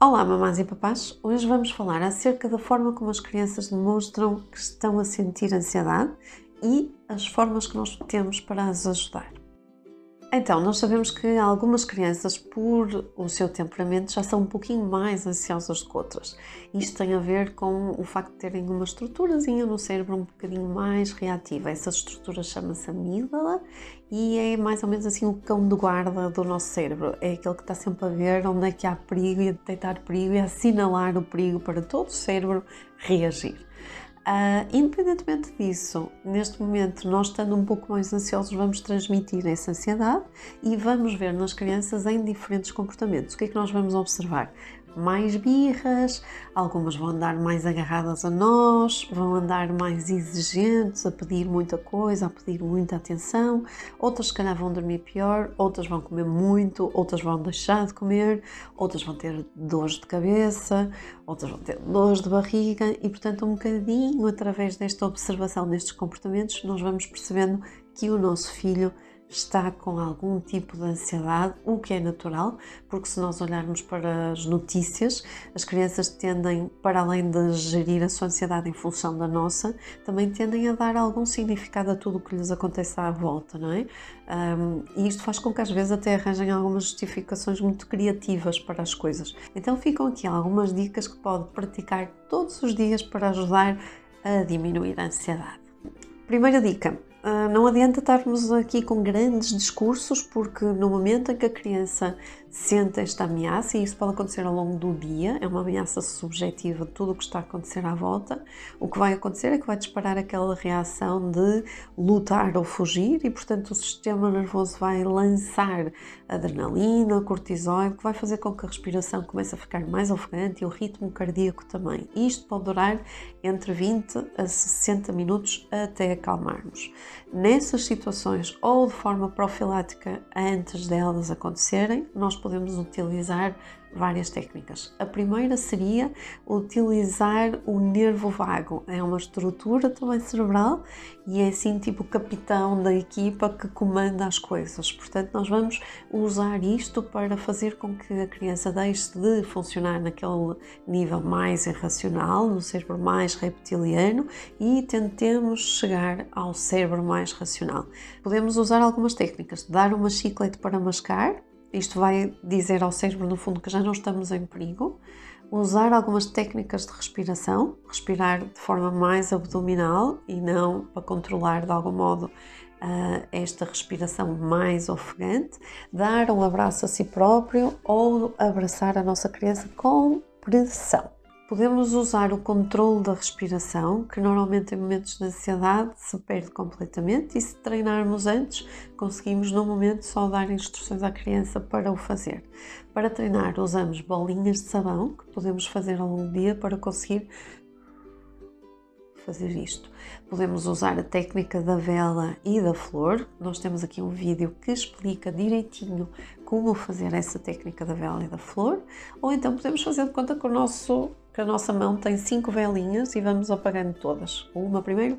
Olá, mamães e papás! Hoje vamos falar acerca da forma como as crianças demonstram que estão a sentir ansiedade e as formas que nós temos para as ajudar. Então, nós sabemos que algumas crianças, por o seu temperamento, já são um pouquinho mais ansiosas que outras. Isto tem a ver com o facto de terem uma estruturazinha no cérebro um bocadinho mais reativa. Essa estrutura chama-se amígdala e é mais ou menos assim o cão de guarda do nosso cérebro. É aquele que está sempre a ver onde é que há perigo e a detectar perigo e a assinalar o perigo para todo o cérebro reagir. Uh, independentemente disso, neste momento, nós estando um pouco mais ansiosos, vamos transmitir essa ansiedade e vamos ver nas crianças em diferentes comportamentos. O que é que nós vamos observar? Mais birras, algumas vão andar mais agarradas a nós, vão andar mais exigentes, a pedir muita coisa, a pedir muita atenção, outras se calhar vão dormir pior, outras vão comer muito, outras vão deixar de comer, outras vão ter dores de cabeça, outras vão ter dores de barriga. E, portanto, um bocadinho através desta observação destes comportamentos, nós vamos percebendo que o nosso filho está com algum tipo de ansiedade, o que é natural, porque se nós olharmos para as notícias, as crianças tendem, para além de gerir a sua ansiedade em função da nossa, também tendem a dar algum significado a tudo o que lhes acontece à volta, não é? Um, e isto faz com que às vezes até arranjem algumas justificações muito criativas para as coisas. Então ficam aqui algumas dicas que pode praticar todos os dias para ajudar a diminuir a ansiedade. Primeira dica: não adianta estarmos aqui com grandes discursos, porque no momento em que a criança sente esta ameaça, e isso pode acontecer ao longo do dia, é uma ameaça subjetiva de tudo o que está a acontecer à volta, o que vai acontecer é que vai disparar aquela reação de lutar ou fugir, e portanto o sistema nervoso vai lançar adrenalina, cortisol, que vai fazer com que a respiração comece a ficar mais ofegante e o ritmo cardíaco também. Isto pode durar entre 20 a 60 minutos até acalmarmos. Nessas situações, ou de forma profilática antes delas acontecerem, nós podemos utilizar várias técnicas. A primeira seria utilizar o nervo vago. É uma estrutura também cerebral e é assim tipo o capitão da equipa que comanda as coisas. Portanto, nós vamos usar isto para fazer com que a criança deixe de funcionar naquele nível mais irracional, no cérebro mais reptiliano e tentemos chegar ao cérebro mais racional. Podemos usar algumas técnicas, dar uma chiclete para mascar, isto vai dizer ao cérebro, no fundo, que já não estamos em perigo. Usar algumas técnicas de respiração, respirar de forma mais abdominal e não para controlar de algum modo uh, esta respiração mais ofegante. Dar um abraço a si próprio ou abraçar a nossa criança com pressão. Podemos usar o controle da respiração, que normalmente em momentos de ansiedade se perde completamente, e se treinarmos antes, conseguimos no momento só dar instruções à criança para o fazer. Para treinar, usamos bolinhas de sabão, que podemos fazer ao longo do dia para conseguir fazer isto. Podemos usar a técnica da vela e da flor. Nós temos aqui um vídeo que explica direitinho como fazer essa técnica da vela e da flor, ou então podemos fazer de conta que o nosso que a nossa mão tem cinco velinhas e vamos apagando todas. Uma primeiro,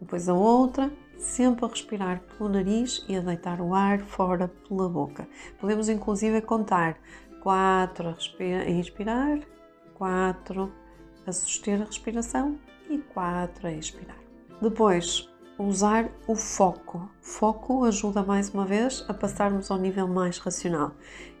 depois a outra, sempre a respirar pelo nariz e a deitar o ar fora pela boca. Podemos inclusive contar quatro a, inspirar, quatro a suster a respiração e quatro a expirar. Depois, usar o foco. Foco ajuda mais uma vez a passarmos ao nível mais racional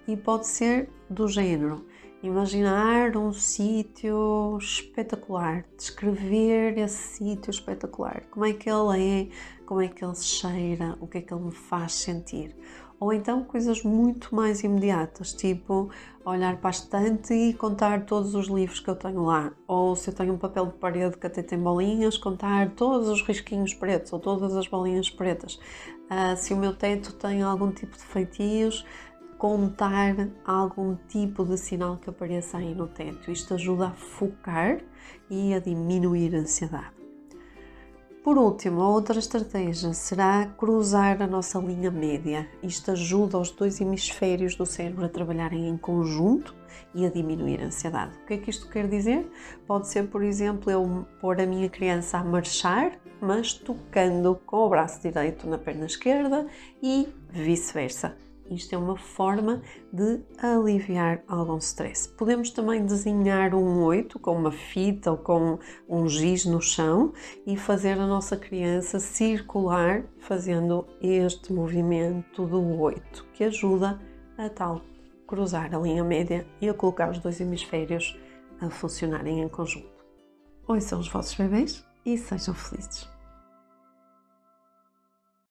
e pode ser do género imaginar um sítio espetacular, descrever esse sítio espetacular, como é que ele é, como é que ele cheira, o que é que ele me faz sentir. Ou então coisas muito mais imediatas, tipo olhar para a estante e contar todos os livros que eu tenho lá. Ou se eu tenho um papel de parede que até tem bolinhas, contar todos os risquinhos pretos ou todas as bolinhas pretas. Uh, se o meu teto tem algum tipo de feitios, contar algum tipo de sinal que apareça aí no teto. Isto ajuda a focar e a diminuir a ansiedade. Por último, a outra estratégia será cruzar a nossa linha média. Isto ajuda os dois hemisférios do cérebro a trabalharem em conjunto e a diminuir a ansiedade. O que é que isto quer dizer? Pode ser, por exemplo, eu pôr a minha criança a marchar, mas tocando com o braço direito na perna esquerda e vice-versa Isto é uma forma de aliviar algum stress. Podemos também desenhar um 8 com uma fita ou com um giz no chão e fazer a nossa criança circular fazendo este movimento do 8, que ajuda a tal cruzar a linha média e a colocar os dois hemisférios a funcionarem em conjunto. Ouçam os vossos bebês e sejam felizes.